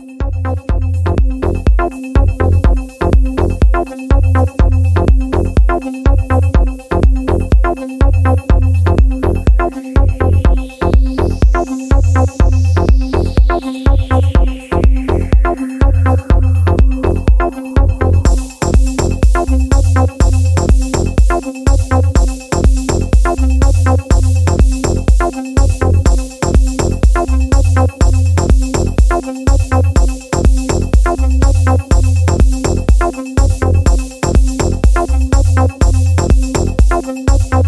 Thank you. Bye.